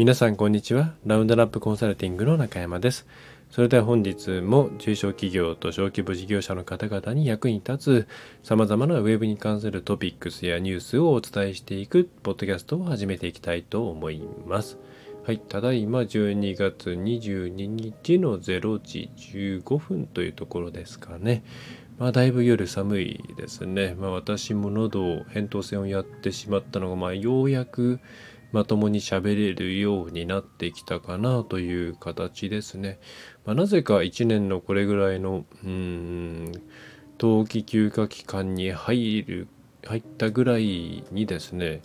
皆さんこんにちはラウンドラップコンサルティングの中山ですそれでは本日も中小企業と小規模事業者の方々に役に立つ様々なウェブに関するトピックスやニュースをお伝えしていくポッドキャストを始めていきたいと思いますはい、ただいま12月22日の0時15分というところですかね。まあ、だいぶ夜寒いですね。まあ、私も喉を扁桃腺をやってしまったのが、まあ、ようやくまともに喋れるようになってきたかなという形ですね。まあ、なぜか1年のこれぐらいのうん冬季休暇期間に入る入ったぐらいにですね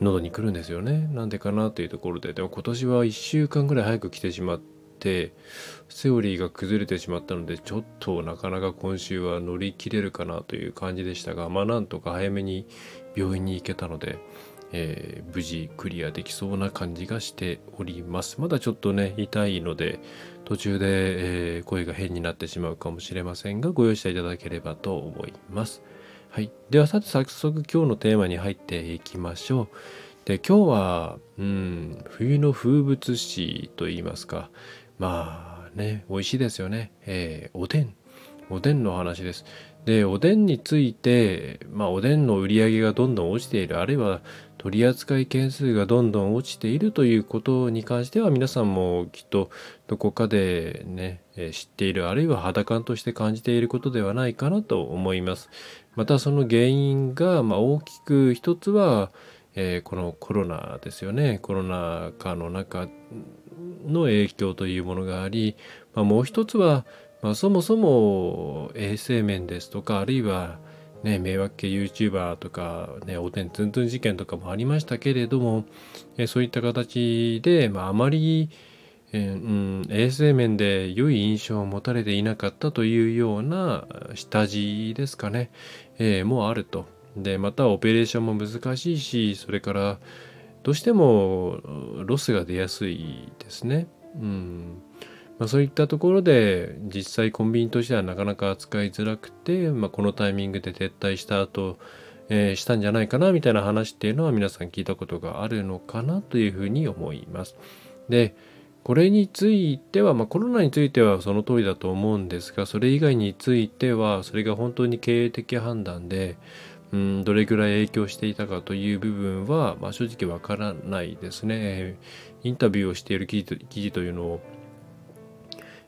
喉に来るんですよね。なんでかなというところででも今年は1週間ぐらい早く来てしまってセオリーが崩れてしまったのでちょっとなかなか今週は乗り切れるかなという感じでしたがまあなんとか早めに病院に行けたのでえー、無事クリアできそうな感じがしております。まだちょっとね、痛いので、途中で、えー、声が変になってしまうかもしれませんが、ご容赦いただければと思います。はい。では、さて早速今日のテーマに入っていきましょう。で、今日は、うん、冬の風物詩といいますか、まあね、美味しいですよね。えー、おでん。おでんの話です。で、おでんについて、まあ、おでんの売り上げがどんどん落ちている、あるいは取り扱い件数がどんどん落ちているということに関しては皆さんもきっとどこかでね、え知っているあるいは肌感として感じていることではないかなと思います。またその原因が、ま大きく一つは、え、このコロナですよねコロナ禍の中の影響というものがあり、ま、もう一つは、ま、そもそも衛生面ですとかあるいはね、迷惑系 YouTuber とか、ね、おてんつんつん事件とかもありましたけれども、えそういった形で、まあ、あまり、えー、うん、衛生面で良い印象を持たれていなかったというような下地ですかね、えー、もあると。で、またオペレーションも難しいし、それからどうしてもロスが出やすいですね。うんまあ、そういったところで実際コンビニとしてはなかなか扱いづらくて、まあ、このタイミングで撤退した後、えー、したんじゃないかなみたいな話っていうのは皆さん聞いたことがあるのかなというふうに思います。でこれについては、まあ、コロナについてはその通りだと思うんですがそれ以外についてはそれが本当に経営的判断でうんどれぐらい影響していたかという部分は、まあ、正直わからないですね。インタビューをしている記事というのを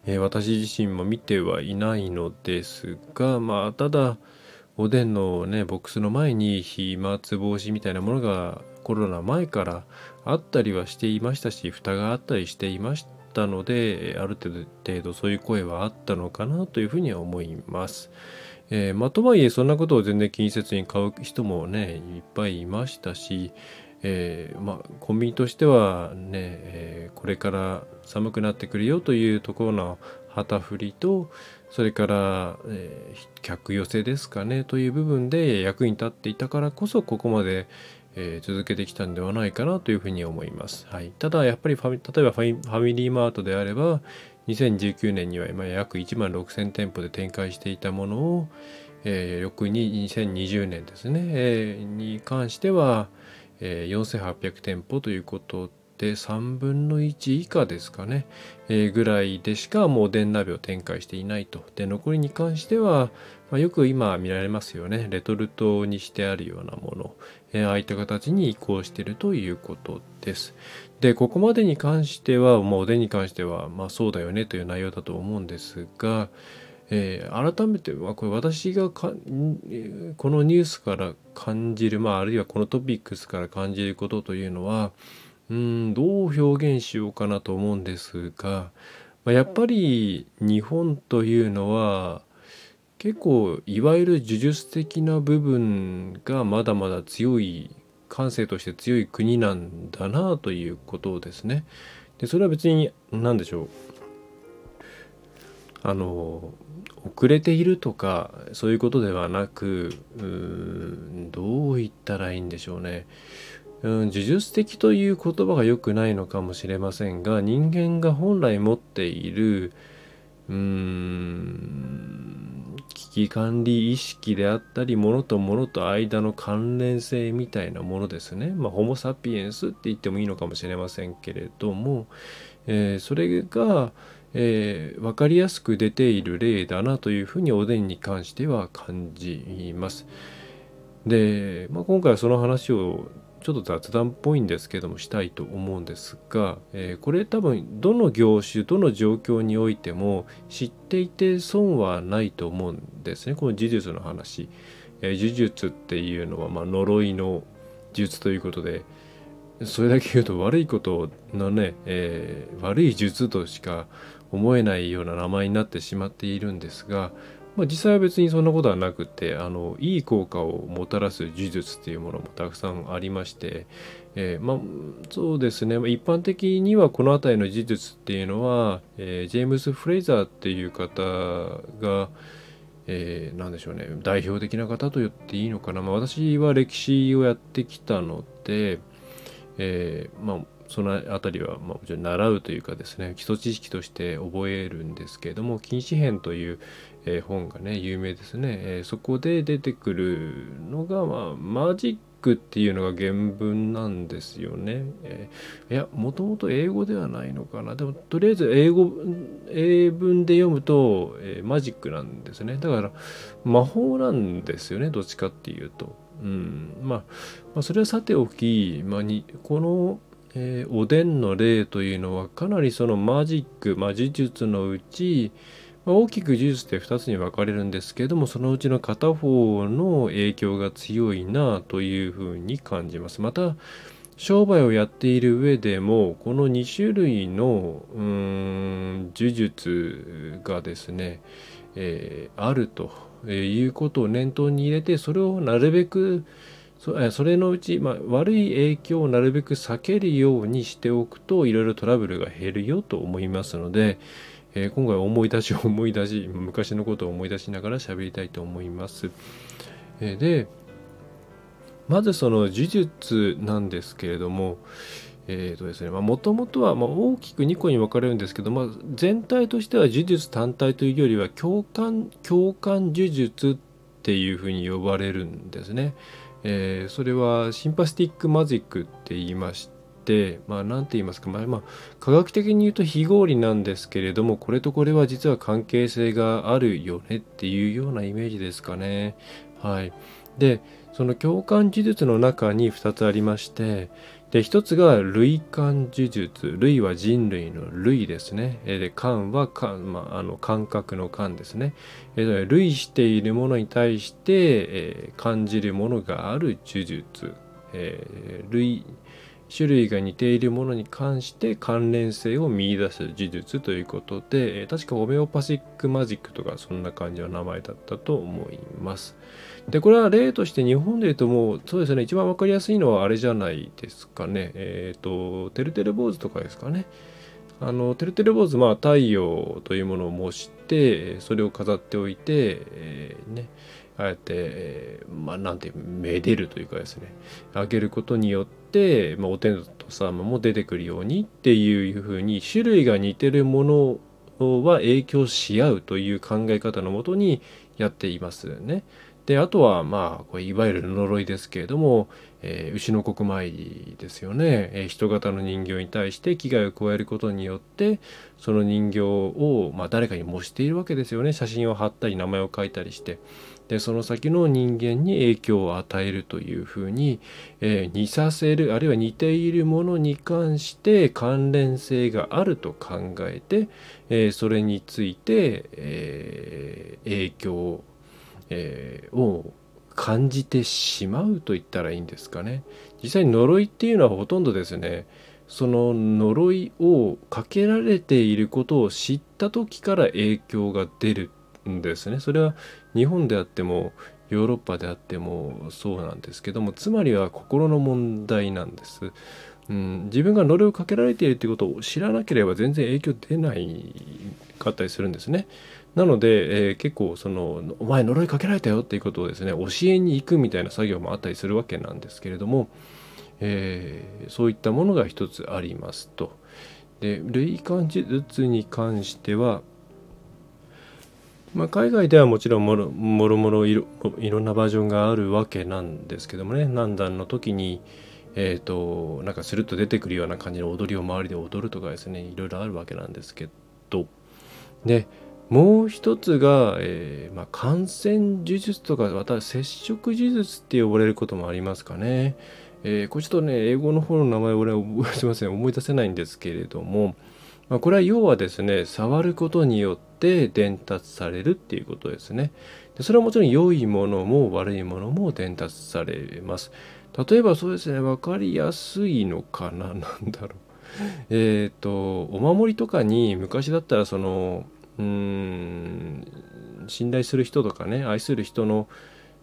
えー、私自身も見てはいないのですがまあただおでんのねボックスの前に飛沫防止みたいなものがコロナ前からあったりはしていましたし蓋があったりしていましたのである程度そういう声はあったのかなというふうには思います。えー、まあ、とはいえそんなことを全然気にせずに買う人もねいっぱいいましたし、えー、まあ、コンビニとしてはね、えー、これから寒くなってくるよというところの旗振りとそれから、えー、客寄せですかねという部分で役に立っていたからこそここまで、え続けてきたんではないかなというふうに思います。はい、ただやっぱり例えばファミリーマートであれば2019年には今約1万6000店舗で展開していたものを、えー、翌に2020年ですね、えー、に関しては、えー、4800店舗ということで3分の1以下ですかね、えー、ぐらいでしかもうおでん鍋を展開していないと。で残りに関しては、まあ、よく今見られますよねレトルトにしてあるようなもの、えー、ああいった形に移行しているということです。でここまでに関してはもうおでんに関してはまあそうだよねという内容だと思うんですが、えー、改めて、まあ、これ私がかこのニュースから感じる、まあ、あるいはこのトピックスから感じることというのはうんどう表現しようかなと思うんですが、まあ、やっぱり日本というのは結構いわゆる呪術的な部分がまだまだ強い感性として強い国なんだなということですね。でそれは別に何でしょうあの遅れているとかそういうことではなくうーんどう言ったらいいんでしょうねうん呪術的という言葉が良くないのかもしれませんが人間が本来持っているうん危機管理意識であったり物と物と間の関連性みたいなものですねまあホモ・サピエンスって言ってもいいのかもしれませんけれども、えー、それが、えー、分かりやすく出ている例だなというふうにおでんに関しては感じます。で、まあ、今回はその話をちょっと雑談っぽいんですけどもしたいと思うんですが、えー、これ多分どの業種どの状況においても知っていて損はないと思うんですね。この呪術の話、えー、呪術っていうのはま呪いの術ということでそれだけ言うと悪いことのね、えー、悪い術としか思えないような名前になってしまっているんですがまあ、実際は別にそんなことはなくてあのいい効果をもたらす呪術っていうものもたくさんありまして、えー、まあそうですね。一般的にはこの辺りの呪術っていうのは、えー、ジェームズ・フレイザーっていう方がえー、何でしょうね。代表的な方と言っていいのかな、まあ、私は歴史をやってきたので、え、まあその辺りは、まあ、もちろん習うというかですね基礎知識として覚えるんですけれども禁止編という、え、本がね有名ですね、え、そこで出てくるのが、まあ、マジックっていうのが原文なんですよね。え、いやもともと英語ではないのかなでもとりあえず英語英文で読むと、え、マジックなんですねだから魔法なんですよねどっちかっていうと。うんまあ、まあ、それはさておき、まあ、にこのえー、おでんの例というのはかなりそのマジック、まあ、呪術のうち、まあ、大きく呪術って2つに分かれるんですけれどもそのうちの片方の影響が強いなというふうに感じます。また商売をやっている上でもこの2種類のうん呪術がですね、えー、あるということを念頭に入れてそれをなるべくそそれのうち、まあ、悪い影響をなるべく避けるようにしておくといろいろトラブルが減るよと思いますので、えー、今回思い出し思い出し昔のことを思い出しながら喋りたいと思います。えー、でまずその呪術なんですけれどももともとはま大きく2個に分かれるんですけど、まあ、全体としては呪術単体というよりは共感共感呪術っていうふうに呼ばれるんですね。えー、それは sympathetic magic って言いましてまあ何て言いますか、まあ、まあ科学的に言うと非合理なんですけれどもこれとこれは実は関係性があるよねっていうようなイメージですかね。はい、でその共感呪術の中に2つありましてで一つが類感呪術。類は人類の類ですね。で感は感、まあ、あの感覚の感ですね。類しているものに対して、え、感じるものがある呪術、え、類種類が似ているものに関して関連性を見いだす呪術ということで確かオメオパシックマジックとかそんな感じの名前だったと思います。でこれは例として日本で言うともうそうですね一番分かりやすいのはあれじゃないですかねえっ、ー、とてるてる坊主とかですかね。あのてるてる坊主まあ太陽というものを模してそれを飾っておいて、えー、ねあえて、まあ、なんてめでるというかですねあげることによって、まあ、お天道様も出てくるようにっていうふうに種類が似てるものは影響し合うという考え方のもとにやっていますね。であとはまあこれいわゆる呪いですけれども、えー、牛の国参りですよね、えー、人型の人形に対して危害を加えることによってその人形を、まあ、誰かに模しているわけですよね。写真を貼ったり名前を書いたりして。でその先の人間に影響を与えるというふうに、えー、似させるあるいは似ているものに関して関連性があると考えて、えー、それについて、えー、影響、えを感じてしまうと言ったらいいんですかね。実際呪いっていうのはほとんどですねその呪いをかけられていることを知った時から影響が出るんですね。それは日本であってもヨーロッパであってもそうなんですけどもつまりは心の問題なんです。うん、自分が呪いをかけられているということを知らなければ全然影響出ないかったりするんですね。なので、えー、結構その「お前呪いかけられたよ」っていうことをですね教えに行くみたいな作業もあったりするわけなんですけれども、えー、そういったものが一つありますと。で類感術に関してはまあ、海外ではもちろんもろもろいろいろんなバージョンがあるわけなんですけどもね何段の時にえ、ー、となんかスルッと出てくるような感じの踊りを周りで踊るとかですねいろいろあるわけなんですけどでもう一つが、えーまあ、感染呪術とかまた接触呪術って呼ばれることもありますかね。えー、これちょっとね英語の方の名前俺はすいません思い出せないんですけれども、まあ、これは要はですね触ることによって伝達されるっていうことですね。でそれはもちろん良いものも悪いものも伝達されます。例えばそうですね分かりやすいのかな何だろう。えっ、とお守りとかに昔だったらそのうん信頼する人とかね愛する人の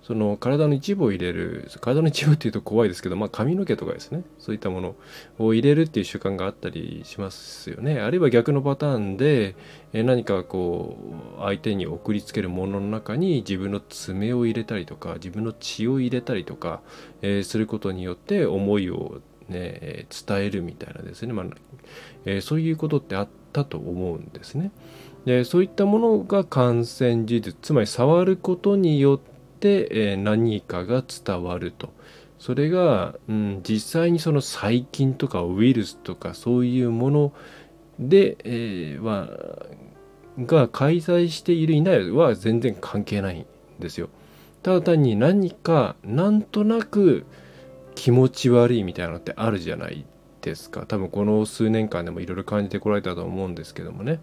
その体の一部を入れる体の一部っていうと怖いですけど、まあ、髪の毛とかですね。そういったものを入れるっていう習慣があったりしますよね。あるいは逆のパターンで何かこう相手に送りつけるものの中に自分の爪を入れたりとか自分の血を入れたりとか、えー、することによって思いをね、伝えるみたいなですね、まあえー、そういうことってあったと思うんですね。でそういったものが感染事実つまり触ることによって、えー、何かが伝わると。それが、うん、実際にその細菌とかウイルスとかそういうもので、えー、はが介在しているいないは全然関係ないんですよ。ただ単に何かなんとなく気持ち悪いみたいなのってあるじゃないですか。多分この数年間でもいろいろ感じてこられたと思うんですけどもね。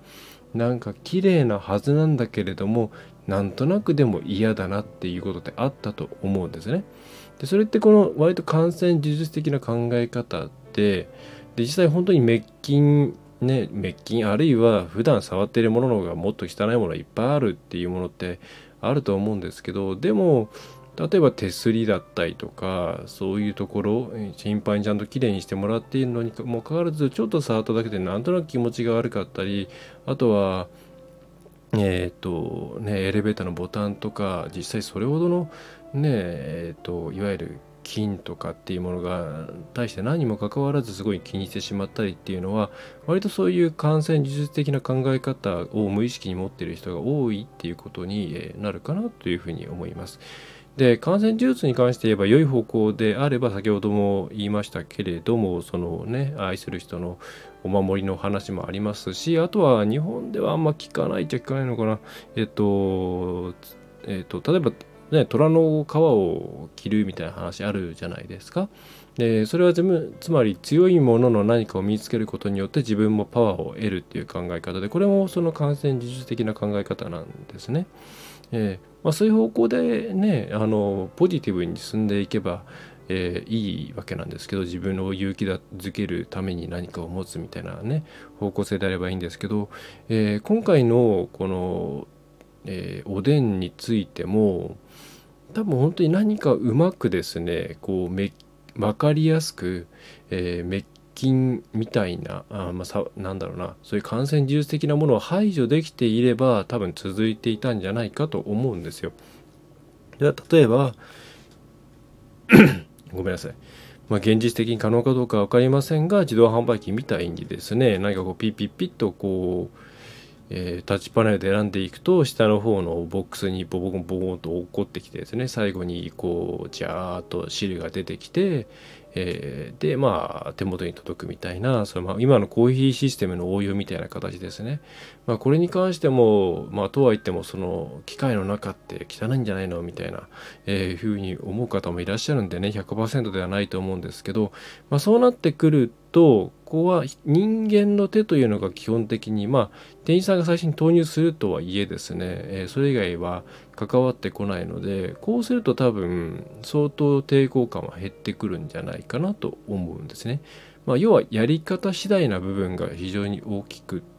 なんか綺麗なはずなんだけれどもなんとなくでも嫌だなっていうことってあったと思うんですね。でそれってこの割と感染技術的な考え方でで実際本当に滅菌ね滅菌あるいは普段触っているものの方がもっと汚いものがいっぱいあるっていうものってあると思うんですけどでも例えば手すりだったりとかそういうところ頻繁にちゃんときれいにしてもらっているのにもかかわらずちょっと触っただけでなんとなく気持ちが悪かったりあとはえっ、とねエレベーターのボタンとか実際それほどのねえっ、といわゆる金とかっていうものが対して何にもかかわらずすごい気にしてしまったりっていうのは割とそういう感染技術的な考え方を無意識に持ってる人が多いっていうことになるかなというふうに思います。で感染技術に関して言えば良い方向であれば先ほども言いましたけれどもそのね愛する人のお守りの話もありますしあとは日本ではあんま聞かないっちゃ聞かないのかなえっとえっと例えばね虎の皮を切るみたいな話あるじゃないですか。でそれは全部つまり強いものの何かを見つけることによって自分もパワーを得るっていう考え方でこれもその感染技術的な考え方なんですね。えーまあ、そういう方向でねあのポジティブに進んでいけば、えー、いいわけなんですけど自分を勇気づけるために何かを持つみたいなね方向性であればいいんですけど、えー、今回のこの、えー、おでんについても多分本当に何かうまくですねこうめ分かりやすく、えー、菌みたいなあ、まあ、さなんだろうなそういう感染技術的なものを排除できていれば多分続いていたんじゃないかと思うんですよ。例えば ごめんなさい。まあ、現実的に可能かどうか分かりませんが自動販売機みたいにですね何かこうピッピッピッとこう、えー、タッチパネルで選んでいくと下の方のボックスにボボコンボコンと落っこってきてですね最後にこうジャーッと汁が出てきて、えー、でまあ手元に届くみたいなその、ま、今のコーヒーシステムの応用みたいな形ですね、まあ、これに関しても、まあ、とはいってもその機械の中って汚いんじゃないのみたいな、えー、ふうに思う方もいらっしゃるんでね100%ではないと思うんですけど、まあ、そうなってくるとここは人間の手というのが基本的にまあ店員さんが最初に投入するとはいえですね、え、それ以外は関わってこないのでこうすると多分相当抵抗感は減ってくるんじゃないかなと思うんですね。まあ、要はやり方次第な部分が非常に大きくて、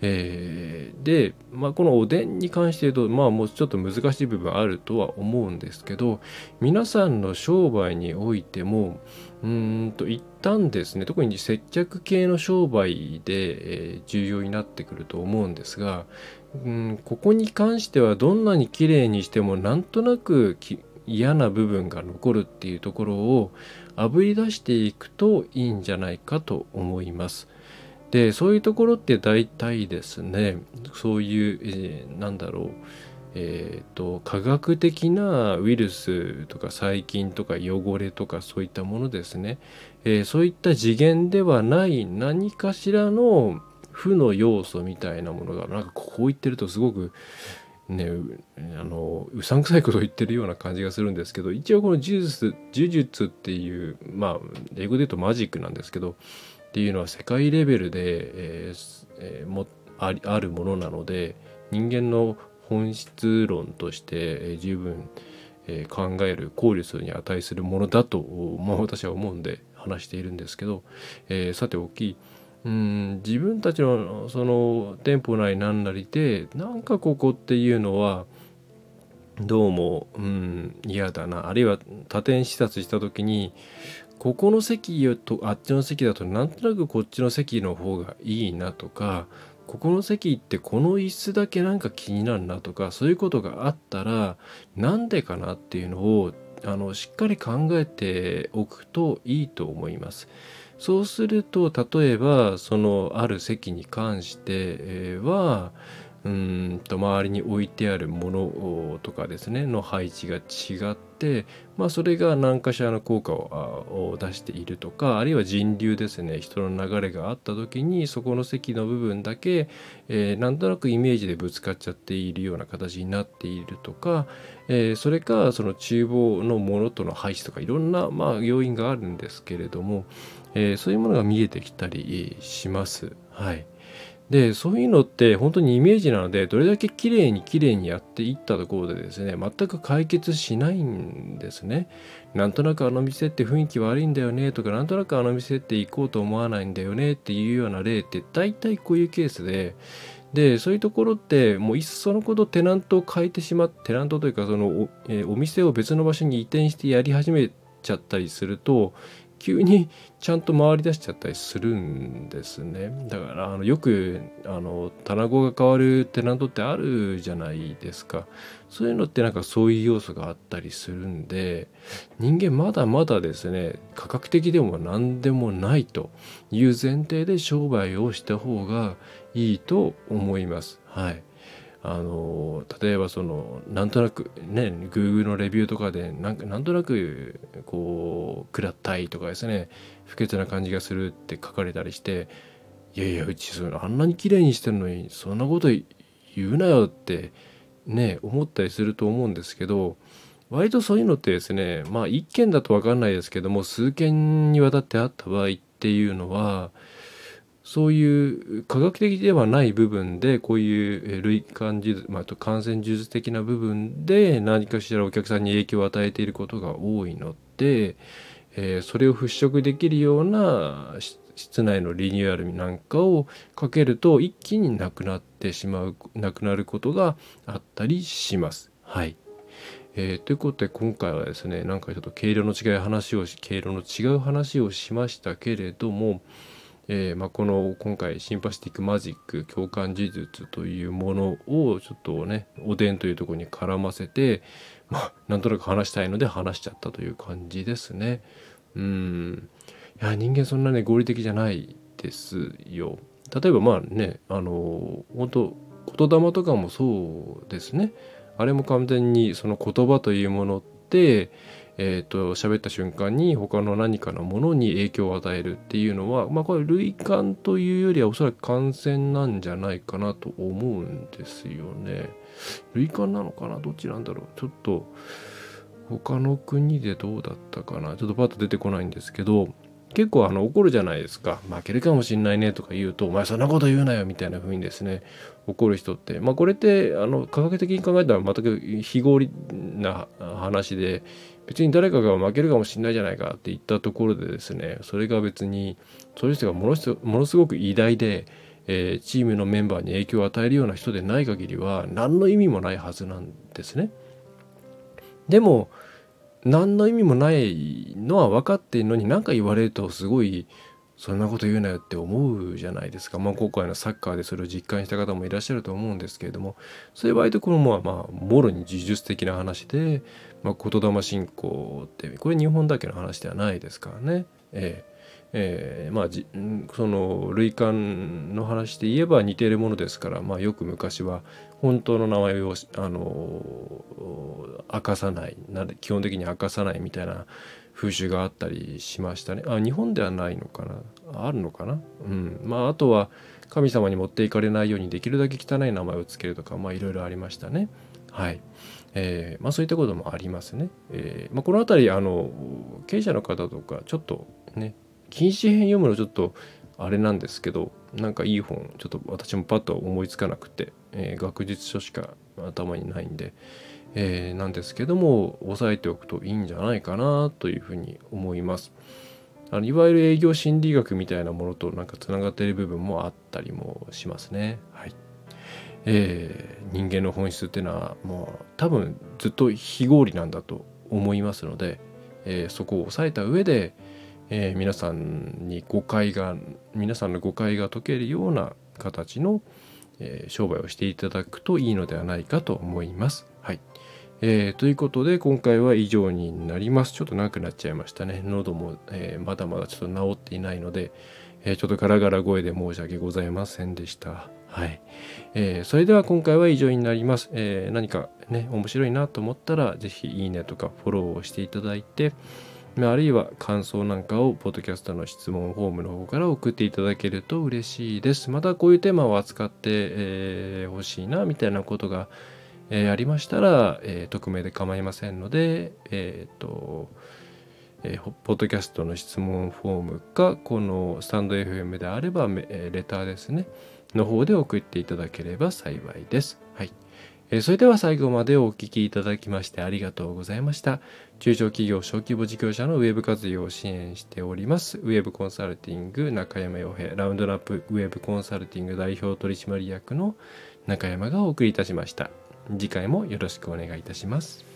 えー、で、まあ、このおでんに関して言うとまあもうちょっと難しい部分あるとは思うんですけど皆さんの商売においてもうんと一旦ですね特に接客系の商売で、えー、重要になってくると思うんですがうんここに関してはどんなに綺麗にしてもなんとなく嫌な部分が残るっていうところをあぶり出していくといいんじゃないかと思います。でそういうところって大体ですねそういう、えー、なんだろうえーと、科学的なウイルスとか細菌とか汚れとかそういったものですね、えー、そういった次元ではない何かしらの負の要素みたいなものがなんかこう言ってるとすごくねあのうさんくさいことを言ってるような感じがするんですけど一応この呪術呪術っていうまあ英語で言うとマジックなんですけどっていうのは世界レベルで、えーえー、もああるものなので人間の本質論として、えー、十分、えー、考える考慮するに値するものだと、まあ、私は思うんで話しているんですけど、えー、さておきうん自分たちのその店舗内何なりでなんかここっていうのはどうも、うん、嫌だな。あるいは他店視察した時にここの席とあっちの席だとなんとなくこっちの席の方がいいなとかここの席ってこの椅子だけなんか気になるなとかそういうことがあったらなんでかなっていうのをあのしっかり考えておくといいと思います。そうすると例えばそのある席に関してはうんと周りに置いてあるものとかですねの配置が違って、まあ、それが何かしらの効果を出しているとかあるいは人流ですね人の流れがあった時にそこの席の部分だけ、えー、なんとなくイメージでぶつかっちゃっているような形になっているとか、えー、それかその厨房のものとの配置とかいろんな、まあ、要因があるんですけれども、えー、そういうものが見えてきたりします。はいでそういうのって本当にイメージなのでどれだけ綺麗に綺麗にやっていったところでですね全く解決しないんですね。なんとなくあの店って雰囲気悪いんだよねとかなんとなくあの店って行こうと思わないんだよねっていうような例って大体こういうケースででそういうところってもういっそのことテナントを変えてしまってテナントというかそのお,、えー、お店を別の場所に移転してやり始めちゃったりすると急にちゃんと回り出しちゃったりするんですね。だからあのよくあの棚子が変わるテナントってあるじゃないですか。そういうのってなんかそういう要素があったりするんで人間まだまだですね価格的でも何でもないという前提で商売をした方がいいと思います。はい。あの例えばそのなんとなくね Google のレビューとかでなんかなんとなくこう食らったいとかですね不潔な感じがするって書かれたりしていやいやうちそのあんなに綺麗にしてるのにそんなこと言うなよってね思ったりすると思うんですけど割とそういうのってですねまあ一件だと分かんないですけども数件にわたってあった場合っていうのはそういう科学的ではない部分でこういう類感術、まあ、と感染術的な部分で何かしらお客さんに影響を与えていることが多いので、えー、それを払拭できるような室内のリニューアルなんかをかけると一気になくなってしまうなくなることがあったりします。はいえー、ということで今回はですねなんかちょっと経路の違い話を経路の違う話をしましたけれどもえー、まあ、この今回シンパシティックマジック共感事術というものをちょっとねおでんというとこに絡ませて、まあ、なんとなく話したいので話しちゃったという感じですね。うんいや人間そんなね合理的じゃないですよ。例えばまあねあの本当言霊とかもそうですね。あれも完全にその言葉というものってえーと、喋った瞬間に他の何かのものに影響を与えるっていうのは、まあ、これ類感というよりはおそらく感染なんじゃないかなと思うんですよね。類感なのかな？どっちなんだろう？ちょっと他の国でどうだったかな？ちょっとパッと出てこないんですけど結構あの怒るじゃないですか負けるかもしんないねとか言うとお前そんなこと言うなよみたいな風にですね怒る人ってまあこれってあの科学的に考えたら全く非合理な話で別に誰かが負けるかもしれないじゃないかって言ったところでですねそれが別にそういう人がものすごく偉大で、えー、チームのメンバーに影響を与えるような人でない限りは何の意味もないはずなんですね。でも何の意味もないのは分かっているのに何か言われるとすごいそんなこと言うなよって思うじゃないですか。まあ今回のサッカーでそれを実感した方もいらっしゃると思うんですけれども、そういう場合とこのまあまあ、もろに呪術的な話で、まあ、言霊信仰って、これ日本だけの話ではないですからね。えええー、まあじその類間の話で言えば似ているものですから、まあ、よく昔は本当の名前をあの明かさない基本的に明かさないみたいな風習があったりしましたね。あ日本ではないのかな？あるのかな？うん。まああとは神様に持っていかれないようにできるだけ汚い名前を付けるとかまあいろいろありましたね。はい。えー、まあそういったこともありますね、えーまあ、この辺りあの経営者の方とかちょっとね禁止編読むのちょっとあれなんですけどなんかいい本ちょっと私もパッと思いつかなくて、えー、学術書しか頭にないんで、えー、なんですけども押さえておくといいんじゃないかなというふうに思います。あのいわゆる営業心理学みたいなものとなんかつながっている部分もあったりもしますね。はいえー、人間の本質っていうのはもう多分ずっと非合理なんだと思いますので、えー、そこを抑えた上で、えー、皆さんに誤解が皆さんの誤解が解けるような形の、えー、商売をしていただくといいのではないかと思います。はい。えー、ということで今回は以上になります。ちょっと長くなっちゃいましたね。喉も、えー、まだまだちょっと治っていないので、え、ちょっとガラガラ声で申し訳ございませんでした。はい。えー、それでは今回は以上になります。えー、何かね、面白いなと思ったら、是非いいねとかフォローをしていただいて、あるいは感想なんかをポッドキャストの質問フォームの方から送っていただけると嬉しいです。またこういうテーマを扱ってほ、えー、しいなみたいなことが、えー、ありましたら、えー、匿名で構いませんので、えっ、と、えー、ポッドキャストの質問フォームか、このスタンド FM であれば、え、レターですね、の方で送っていただければ幸いです。はい。それでは最後までお聞きいただきましてありがとうございました。中小企業、小規模事業者のウェブ活用を支援しております。ウェブコンサルティング中山洋平、ラウンドラップウェブコンサルティング代表取締役の中山がお送りいたしました。次回もよろしくお願いいたします。